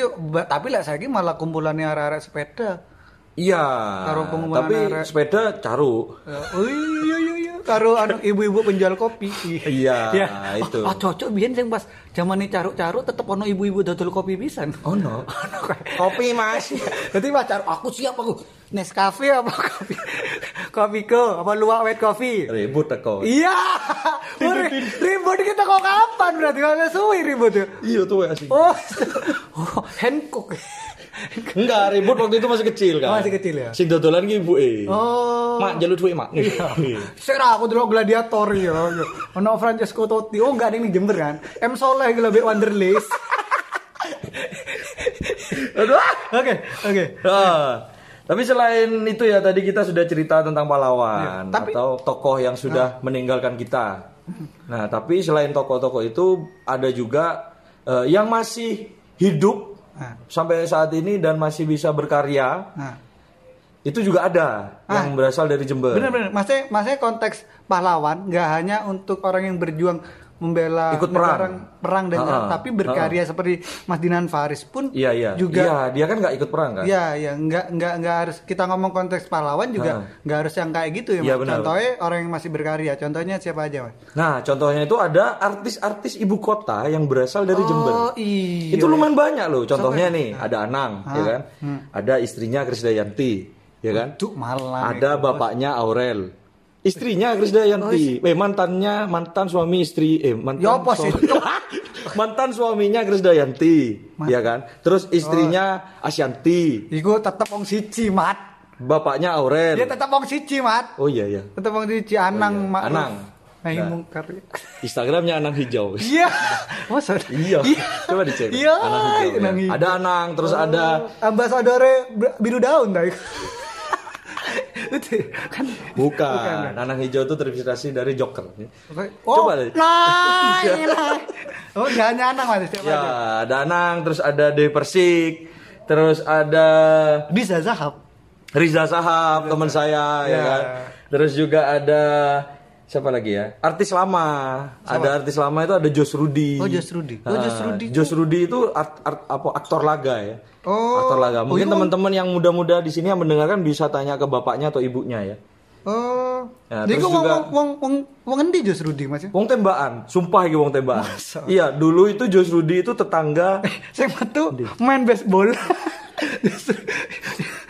tapi lah saiki malah kumpulannya arek-arek sepeda. Iya. Karo pengumuman Tapi arek. sepeda caru. Ya, Oh iya iya iya. Karo anu ibu-ibu penjual kopi. Iya, Ya. itu. Oh, cocok biyen sing pas zamane caruk-caruk tetep ono ibu-ibu dodol kopi pisan. Oh no. Kopi mas. Jadi mas caruk aku siap aku. Nescafe apa kopi? kopi ko apa luwak white coffee? Ribut teko. Iya. Oh, ri- ribut kita kok kapan berarti kalau suwi ribut ya? Iya tuh asik. Oh, oh Hancock. Enggak, ribut waktu itu masih kecil kan. Masih kecil ya? Sing dodolan ki ibuke. Oh. Mak jalur duit mak. Serah aku dulu gladiator ya. Ono Francesco Totti. Oh enggak ada yang Jember kan. M Soleh gila be Wanderlist. Aduh. Oke, oke. Ah. Tapi selain itu ya tadi kita sudah cerita tentang pahlawan Iya, tapi- atau tokoh yang sudah meninggalkan kita. Nah, tapi selain tokoh-tokoh itu ada juga eh, yang masih hidup Nah. sampai saat ini dan masih bisa berkarya. Nah, Itu juga ada yang berasal dari Jember. benar-benar. Maksudnya, maksudnya konteks pahlawan nggak hanya untuk orang yang berjuang membela Ikut perang. perang dan Ha-ha. tapi berkarya seperti Mas Dinan Faris pun Iya, iya. juga Iya, dia kan nggak ikut perang kan? Iya, ya nggak nggak nggak harus kita ngomong konteks pahlawan juga Ha. nggak harus yang kayak gitu ya. Iya, Mas. benar. Contohnya orang yang masih berkarya. Contohnya siapa aja, Mas? Nah, contohnya itu ada artis-artis ibu kota yang berasal dari Jember. Oh, iya. Itu lumayan banyak loh. Contohnya nih, ada Anang, ya Ah, kan? Ada istrinya Krisdayanti, ya kan? Cuk malah. Ada bapaknya Aurel. Istrinya Krisdayanti. Eh, mantannya mantan suami istri eh mantan Ya apa sih? suami- mantan suaminya Krisdayanti, ya kan? Terus istrinya Asyanti, Iku tetep wong siji, Mat. bapaknya Aurel. Dia tetep wong siji, Mat. Oh iya ya. Tetep wong siji Anang, iya. Mak. Anang. Nahi Nah. mungkar. Instagramnya Anang Hijau. Iya. Oh, sorry. Iya, coba dicek. Iya, Anang hijau, ya. Anang hijau. Ada Anang, terus ada Ambasadore biru daun dah. Kan bukan. Anang hijau itu terinspirasi dari Joker. Oh, Coba deh. Nah, iya. Oh, hanya Anang Mas. Ya, ada Anang, terus ada Dewi Persik, terus ada Bisa Zahab. Riza Sahab, teman saya, ya Ya. kan. Terus juga ada siapa lagi ya? Artis lama. Ada artis lama itu ada Jos Rudi. Oh, Jos Rudi. Oh, Ah, Jos Rudi Jos Rudi itu art- art- apa aktor laga ya. Oh. Aktor laga. Mungkin Oh, teman-teman yang muda-muda di sini yang mendengarkan bisa tanya ke bapaknya atau ibunya ya. Oh. Ya, Jadi terus kok wong juga- wong wong wong endi Jos Rudi Mas ya? Wong tembakan, sumpah iki wong tembakan. Masa? Iya, dulu itu Jos Rudi itu tetangga Saya metu main baseball.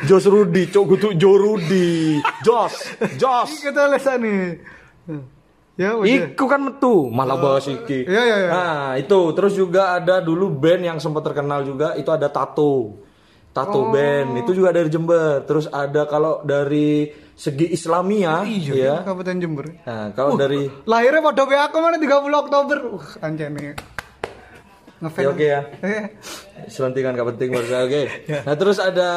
Jos Rudi, cok gutuk Jo Rudi. Jos, Jos. Kita lesan nih. Ya udah. Iku kan metu, malah bahas iki. Iya, iya, iya. Nah, itu terus juga ada dulu band yang sempat terkenal juga itu ada Tato. Tato Oh. band itu juga dari Jember. Terus ada kalau dari segi Islamia Iya, ya. Kabupaten Jember. Nah, kalau dari Lahirnya pada WA aku mana 30 Oktober. Uh, anjane. Ngefans. Ya, oke ya. Eh, Selentingan gak penting menurut saya. Oke. Nah, terus ada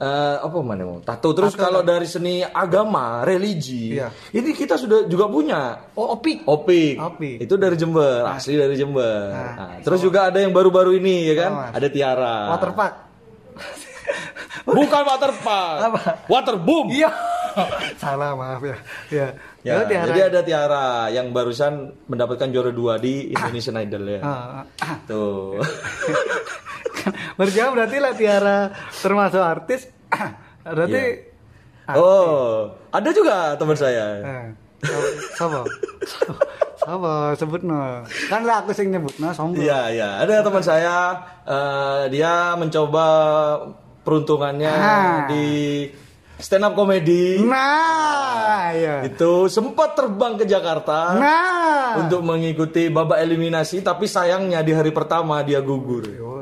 eh, apa mana mau? Tato. Terus kalau dari seni agama, religi, Iya. ini kita sudah juga punya. Oh, opik. Opik. Opik. Itu dari Jember, asli dari Jember. Nah, Nah, terus juga ada yang baru-baru ini ya kan? Mas? ada Tiara. Waterpark. Bukan waterpark. Apa? Waterboom. Iya. Salah, maaf ya. Ya. Ya, Oh, Tiara. jadi ada Tiara yang barusan mendapatkan juara dua di Indonesian Idol ya. Ah, ah. Tuh. Berjauh berarti lah Tiara termasuk artis. berarti Iya. Oh, ada juga teman saya. Eh, Sapa? Sapa sebutno? Kan lah aku sing nyebutno sombong. Iya, iya. Ada teman saya, eh, dia mencoba peruntungannya Ah. di stand up comedy. Nah, iya. Itu sempat terbang ke Jakarta Nah. untuk mengikuti babak eliminasi, tapi sayangnya di hari pertama dia gugur. Oh,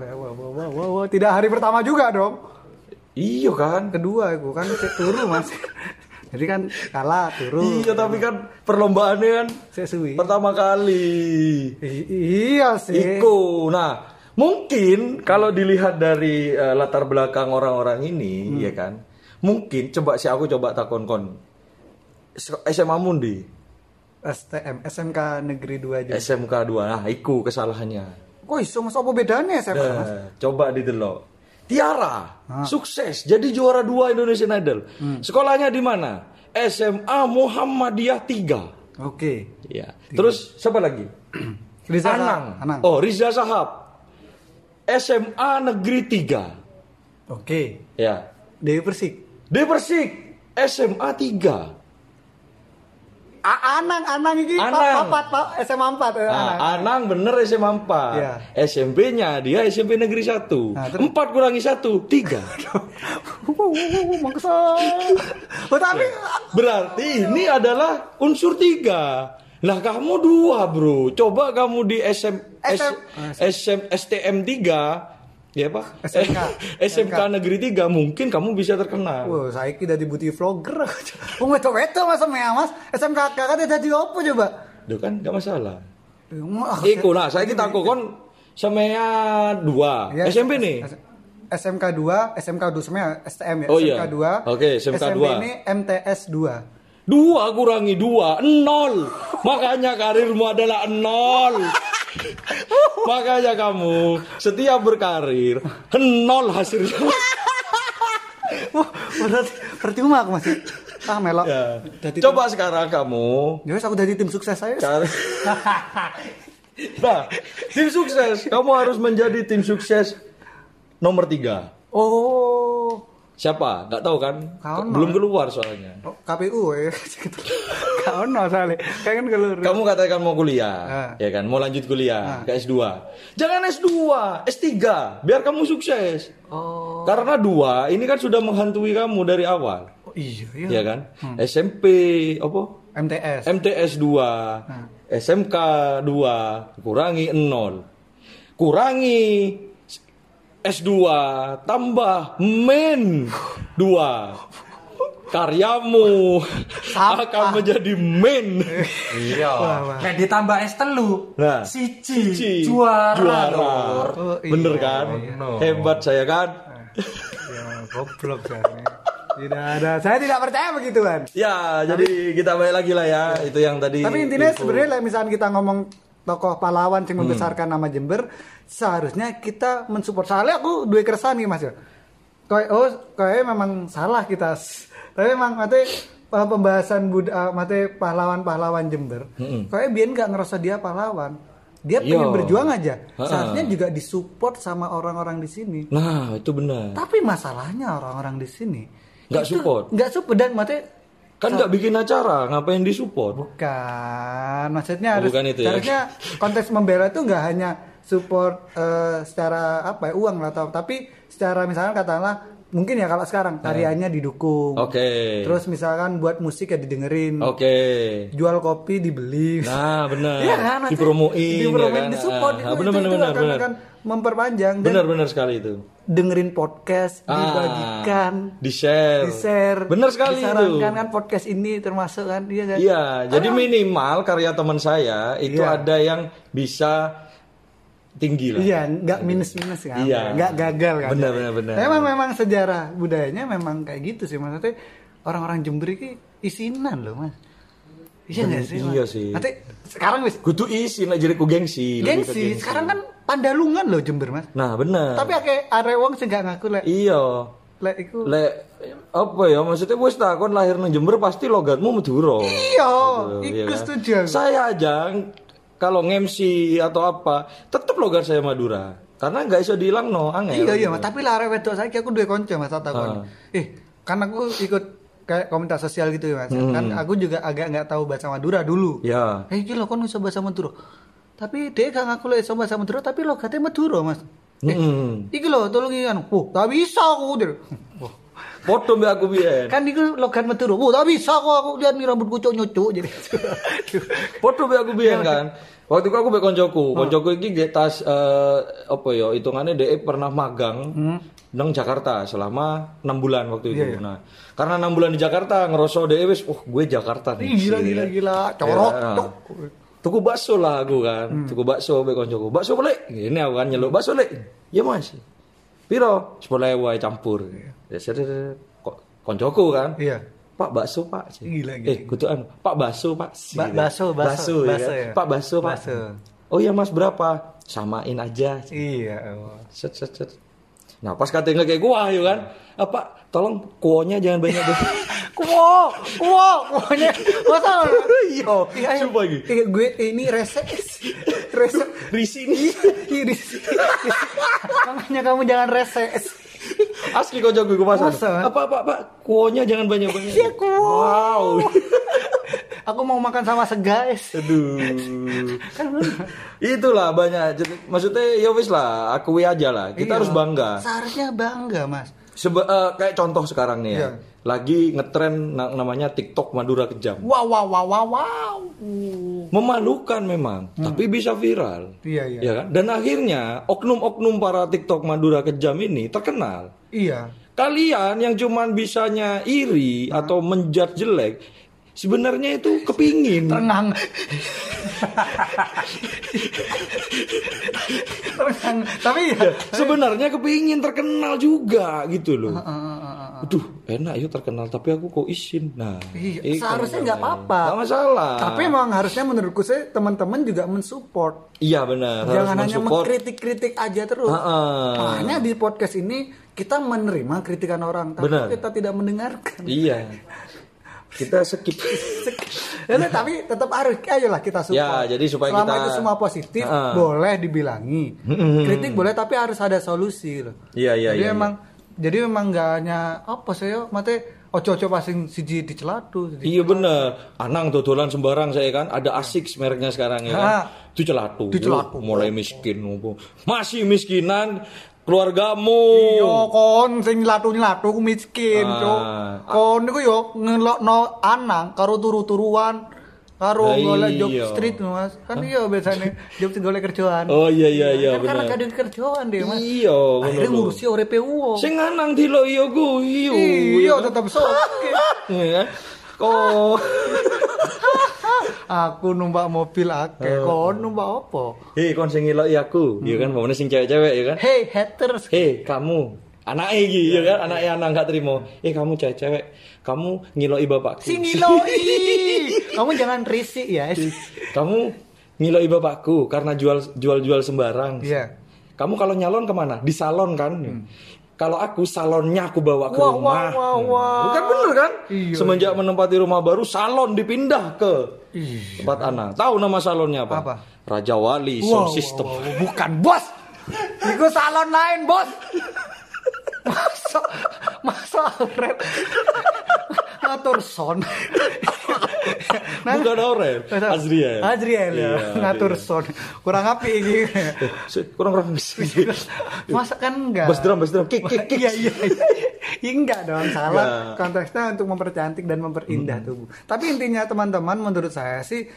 wah, wah, wah, wah, wah. Tidak hari pertama juga dong. Iya kan? Kedua aku kan cek turu mas. Jadi kan kalah turu. Iya, tapi kan perlombaannya kan Saya suwi. pertama kali. I- iya sih. Iku. Nah, mungkin kalau dilihat dari eh, latar belakang orang-orang ini, Hmm. ya kan? Mungkin coba sih aku coba takon kon. SMA Mundi, STM SMK Negeri 2 juga. SMK 2. Nah, iku kesalahannya. Kok iso mas apa bedanya SMK mas? Nah, coba didelok. Tiara Ah. sukses jadi juara dua Indonesian Idol. Hmm. Sekolahnya di mana? SMA Muhammadiyah 3. Oke. Ya. Terus siapa lagi? Riza Anang. Anang. Oh, Riza Sahab. SMA Negeri 3. Oke. Ya. Dewi Persik. Di Persik SMA 3. A Anang, Anang ini Anang. Pak, Pak, SMA 4 eh, Nah, Anang. Anang bener SMA 4. Iya. SMP-nya dia SMP Negeri 1. Nah, terus- 4 kurangi 1, 3. Maksa. Oh, tapi Berarti ini adalah unsur 3. Lah kamu dua bro. Coba kamu di SM, SM. SM, STM 3. Ya pak? SMK. SMK Negeri 3 mungkin kamu bisa terkenal. Wah, saya kira dibutuhi vlogger. Oh, wedo wedo mas ya mas. SMK kakak dia jadi apa coba? Duh kan gak masalah. Iku nah, saya kita aku kon semuanya dua. Ya, SMP nih. SMK 2, SMK 2 semuanya STM ya. Oh, SMK iya. 2. Oke, SMK SMP 2. ini MTS 2. Dua kurangi dua, nol. Makanya karirmu adalah nol. Makanya kamu setiap berkarir nol hasilnya. Wah, berarti percuma aku masih ah melok. Ya. Coba sekarang kamu Ya aku jadi tim sukses saya. Nah, tim sukses. Kamu harus menjadi tim sukses nomor tiga. Oh, Siapa? Gak tahu kan? Kau Belum keluar soalnya. oh, KPU ya. Kau no soalnya. Kayak kan keluar. Kamu katakan mau kuliah, Ah. ya kan? Mau lanjut kuliah Ah. ke S2. Jangan S2, S3, biar kamu sukses. Oh. Karena dua ini kan sudah menghantui kamu dari awal, oh, iya iya. ya kan? SMP, apa? MTS. MTS 2, SMK 2, kurangi 0. Kurangi S2 tambah men 2. Karyamu Sampah. akan menjadi men. Iya. Nek ditambah es telu. Nah, Siji. Ci, Juara. juara. Oh, iya. Bener kan? Bener. Hebat saya kan? ya, goblok kan. Tidak ada. Saya tidak percaya begituan. Ya, jadi kita balik lagi lah ya. Itu yang tadi. Tapi intinya info. sebenarnya misalnya kita ngomong tokoh pahlawan Hmm. yang membesarkan nama Jember, seharusnya kita mensupport. Soalnya aku dua keresahan nih mas ya. Kayak oh kayak memang salah kita. Tapi memang mati pembahasan bud uh, mati pahlawan-pahlawan Jember. Kayak Bian nggak ngerasa dia pahlawan. Dia pengen berjuang aja. Seharusnya juga disupport sama orang-orang di sini. Nah, itu benar. Tapi masalahnya orang-orang di sini Nggak support. Nggak support dan mati Kan nggak bikin acara, ngapain disupport? Bukan, maksudnya harus bukan itu ya? harusnya konteks membela itu nggak hanya support eh, secara apa ya uang lah, atau tapi secara misalkan katakanlah mungkin ya kalau sekarang karyanya didukung. Eh. Oke. Terus misalkan buat musik ya didengerin. Oke. Jual kopi dibeli. Nah, benar. Iya kan? Dipromoin, dipromoin, ya kan? disupport Ah, itu, benar, itu, benar, itu benar, akan, memperpanjang Benar, benar sekali itu. dengerin podcast, Ah, dibagikan, di share. di share, Benar sekali itu. disarankan kan podcast ini termasuk kan iya kan? Iya, jadi minimal karya teman saya itu Iya. ada yang bisa tinggi lah. Iya, nggak minus-minus kan? Iya. Nggak gagal kan? Benar, benar, benar. Memang memang sejarah budayanya memang kayak gitu sih maksudnya orang-orang Jember ini isinan loh mas. Iya nggak sih? Mas? iya sih. Nanti sekarang wis Kudu isi jadi ku gengsi. ke gengsi. Sekarang kan pandalungan loh Jember mas. Nah, benar. Tapi akeh are wong sing gak ngaku lek iya. lek iku. Lek apa ya maksudnya wis takon lahir nang Jember pasti logatmu Madura. Iya, Gitu, iku iya kan? setuju. Saya aja kalau nge-MC atau apa, tetap logat saya Madura. Karena nggak bisa dihilang no, angel. Iya iya, Mas. tapi lah arek wedok saiki aku duwe kanca Mas tak takon. Eh, kan aku ikut kayak komunitas sosial gitu ya Mas. Kan aku juga agak nggak tahu bahasa Madura dulu. Ya. Eh, iki lho kon iso bahasa Madura. Tapi dia gak ngaku lek iso bahasa Madura, tapi logatnya Madura, Mas. Eh, Mm. iki lho tolong iki kan. Oh, tak bisa aku. Foto mbak aku biyen. Kan iku logat Madura. Oh, tak bisa aku aku lihat nih rambutku cocok jadi. Foto mbak aku biyen kan. Waktu itu aku mbek koncoku, koncoku iki nggih tas eh, apa ya hitungannya dia pernah magang nang Jakarta selama enam bulan waktu itu. Nah, karena enam bulan di Jakarta ngerosok dia wis, oh gue Jakarta nih. Ih, gila gila gila, corok. Ya. cok. Tuku bakso lah aku kan. Tuku bakso mbek koncoku. Bakso boleh? Ini aku kan nyeluk bakso lek. Ya Mas. Piro? 10.000 wae campur. Ya sedih kok koncoku kan. Iya. Pak bakso pak. Gila, gila. eh kutuan pak bakso pak. Ba- bakso, bakso, ya bakso kan? ya. pak bakso pak. Bakso. oh iya mas berapa? Samain aja. Iya. set set set. Nah pas katanya kayak gua yuk kan? Apa tolong kuonya jangan banyak banyak. Kuo, kuo, kuonya. Masa iya coba lagi Eh, gue ini rese. Rese. Risi nih iris makanya kamu jangan rese asli kau jago gua pasar Masa? apa apa pak kuonya jangan banyak banyak Iya, kuo. wow. Aku mau makan sama seguys aduh. Itulah banyak. Maksudnya ya wis lah akui aja lah. Kita Iya. harus bangga. Seharusnya bangga mas Seba, eh, kayak contoh sekarang nih ya. Iya. Lagi ngetren na- namanya TikTok Madura Kejam. wow wow wow wow wow Memalukan memang, tapi bisa viral. iya iya Ya kan? Dan akhirnya oknum-oknum para TikTok Madura Kejam ini terkenal. iya Kalian yang cuman bisanya iri atau menjat jelek, sebenarnya itu kepingin. tenang tenang tapi ya Sebenarnya kepingin terkenal juga gitu loh. Aduh, enak ya terkenal, tapi aku kok izin. Nah, Iya, seharusnya nggak apa-apa. Nggak masalah. tapi emang harusnya menurutku sih teman-teman juga mensupport Iya benar. harus Jangan hanya mengkritik-kritik aja terus. Ha-ha. Makanya di podcast ini kita menerima kritikan orang, tapi Benar. kita tidak mendengarkan. Iya. Kita skip. Ya, tapi tetap harus, ayolah kita support. Ya, jadi supaya Selama kita- itu semua positif, Ha-ha. boleh dibilangi. Kritik boleh, tapi harus ada solusi loh. Iya, iya, Jadi iya, emang, jadi memang nggak hanya apa sih yo, mate ojo-ojo pasing siji di celatu. iya benar. Anang dodolan sembarang saya kan. Ada asik mereknya sekarang ya kan. Di celatu. Mulai miskin. Masih miskinan keluargamu. Yo kon sing nyelatu-nyelatu ku miskin, Ah. Cuk. Kon niku yo ngelokno anang karo turu-turuan karo Lah golek iya. job street Mas. Kan iya biasanya job street golek kerjaan. Oh iya iya iya kan karena benar. gak ada kerjaan deh, Mas. Iya, ngono Akhirnya lho. ngurusi uripe wong. Sing anang dilo iya ku iya. Iya, tetap soke. Iya kan? Kok Aku numpak mobil akeh, Oh. kon numpak apa? Hei, kon sing ngeloki aku, ya kan, pokoknya sing cewek-cewek ya kan. Hey haters. Hei, kamu anak iki ya kan, anak anak nggak terima. Eh, kamu cewek-cewek, kamu ngiloki bapakku. Si ngiloi. Kamu jangan risik ya. kamu ngiloki bapakku karena jual jual jual sembarang. Iya. Kamu kalau nyalon ke mana? Di salon kan. Kalau aku salonnya aku bawa ke Wah, rumah. wah, wah, wah. Kan bener kan? Iya, Semenjak menempati rumah baru, salon dipindah ke tempat anak. Tahu nama salonnya apa? Apa? Raja Wali Wow, Sound System. wow, wow. Bukan bos. Itu salon lain bos. Masa masa Alfred ngatur son. Nah, Bukan Aurel, Azriel. Azriel ya, Iya, ngatur iya. son. Kurang api ini. Kurang kurang. Masa kan enggak? Bass drum, bass drum, kick, kick, kick. Iya iya. iya. Ya, enggak dong, salah. Enggak. Konteksnya untuk mempercantik dan memperindah tubuh. Tapi intinya teman-teman menurut saya sih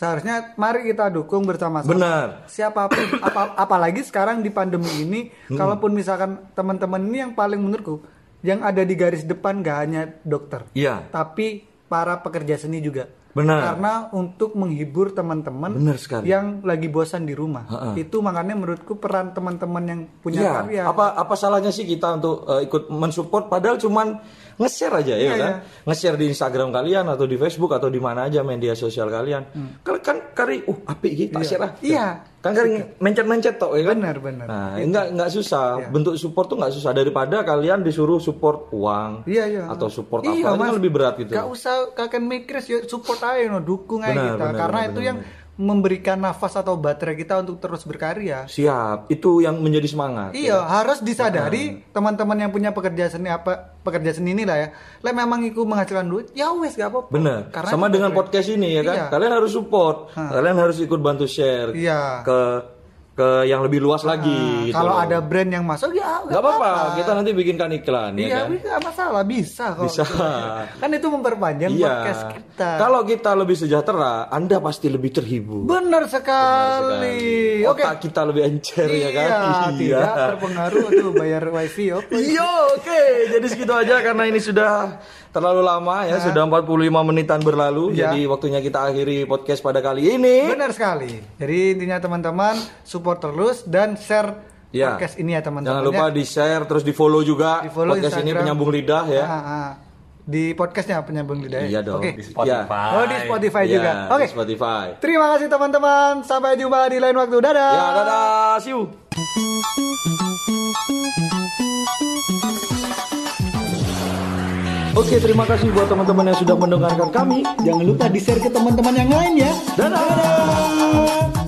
seharusnya mari kita dukung bersama-sama. Benar. Siapa pun apa, apalagi sekarang di pandemi ini kalaupun misalkan teman-teman ini yang paling menurutku yang ada di garis depan gak hanya dokter. Iya. Tapi para pekerja seni juga. Benar. Karena untuk menghibur teman-teman yang lagi bosan di rumah. Ha-ha. Itu makanya menurutku peran teman-teman yang punya Iya, karya. apa apa salahnya sih kita untuk eh, ikut mensupport padahal cuman nge-share aja ya Iya, kan? iya. Nge-share di Instagram kalian atau di Facebook atau di mana aja media sosial kalian. Kan kan kari uh apik gitu tak Hmm. Iya. share ah. Iya. Kan kari mencet-mencet tok ya kan? Benar, benar. Nah, enggak enggak susah. Iya. Bentuk support tuh enggak susah daripada kalian disuruh support uang Iya iya. atau support iya, apa itu kan Mas. lebih berat gitu. Gak usah kakek mikir ya support aja no, dukung aja Benar, kita benar, karena benar, itu benar, yang memberikan nafas atau baterai kita untuk terus berkarya. Siap, itu yang menjadi semangat. Iya, harus disadari teman-teman yang punya pekerja seni apa pekerja seni ini lah ya. Lah memang itu menghasilkan duit, ya wes gak apa-apa. Benar. Karena Sama dengan podcast ini ya kan. Iya. Kalian harus support. Kalian harus ikut bantu share Iya. ke ke yang lebih luas lagi. gitu Kalau loh. ada brand yang masuk ya nggak apa-apa, kita nanti bikinkan iklan ya Iya, kan. bisa masalah, bisa kok. Bisa. Kan itu memperpanjang Iya. podcast kita. Kalau kita lebih sejahtera, Anda pasti lebih terhibur. Benar sekali. Oke. Otak kita lebih encer ya kan. Iya, tidak terpengaruh tuh bayar wifi oke. Iya, oke. Jadi segitu aja karena ini sudah terlalu lama ya, sudah 45 menitan berlalu. Iya. Jadi waktunya kita akhiri podcast pada kali ini. Benar sekali. Jadi intinya teman-teman support terus dan share Ya. podcast ini ya teman-teman. Jangan lupa ya. di share terus di follow juga Di-follow podcast ini Instagram. penyambung lidah ya. Ah, ah. Di podcastnya penyambung lidah. ya? Iya dong. Oke. Di Spotify. Oh di Spotify Iya, juga. di Oke. Spotify. Terima kasih teman-teman. Sampai jumpa di lain waktu. Dadah. Ya, dadah, see you. Oke, terima kasih buat teman-teman yang sudah mendengarkan kami. Jangan lupa di-share ke teman-teman yang lain ya. Dadah.